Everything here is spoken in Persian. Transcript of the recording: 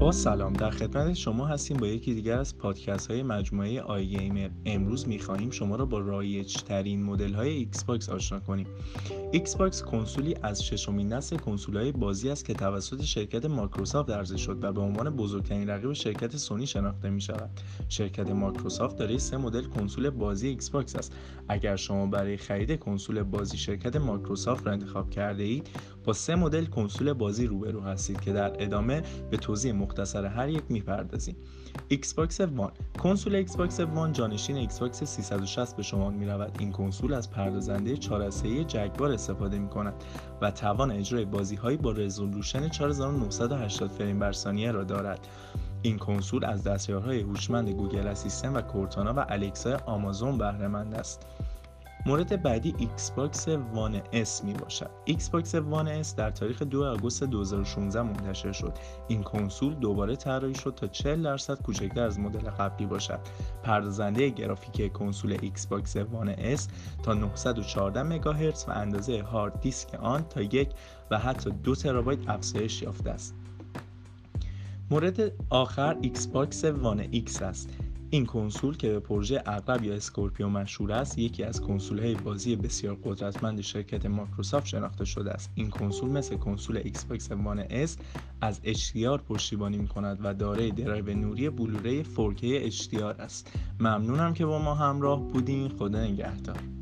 با سلام. در خدمت شما هستیم با یکی دیگر از پادکست های مجموعه آی گیمر امروز می‌خواهیم شما را با رایج ترین مدل های ایکس باکس آشنا کنیم. ایکس باکس کنسولی از ششمین نسل کنسول های بازی است که توسط شرکت مایکروسافت عرضه شد و به عنوان بزرگترین رقیب شرکت سونی شناخته می شود شرکت مایکروسافت دارای سه مدل کنسول بازی ایکس باکس است. اگر شما برای خرید کنسول بازی شرکت مایکروسافت را انتخاب کرده اید با سه مدل کنسول بازی روبرو هستید که در ادامه به توضیح مختصر هر یک می‌پردازیم. ایکس باکس وان کنسول ایکس باکس وان جانشین ایکس باکس 360 به شمار می رود این کنسول از پردازنده 4 جگوار استفاده می کند و توان اجرای بازی هایی با رزولوشن 4980 فریم بر ثانیه را دارد. این کنسول از دستیارهای هوشمند Google Assistant و کورتانا و الکسا آمازون بهره است. مورد بعدی ایکس باکس وان اس می باشد. ایکس باکس وان اس در تاریخ 2 آگوست 2016 منتشر شد. این کنسول دوباره طراحی شد تا 40 درصد کوچکتر از مدل قبلی باشد. پردازنده گرافیکی کنسول ایکس باکس وان اس تا 914 مگاهرتز و اندازه هارد دیسک آن تا یک و حتی دو ترابایت افزایش یافته است. مورد آخر ایکس باکس وان ایکس است. این کنسول که به پروژه عقرب یا اسکورپیو مشهور است یکی از های بازی بسیار قدرتمند شرکت مایکروسافت شناخته شده است. این کنسول مثل کنسول ایکس باکس وان اس از HDR پشتیبانی می کند و دارای درایو نوری Blu-ray 4K HDR است. ممنونم که با ما همراه بودین. خدا نگهدار.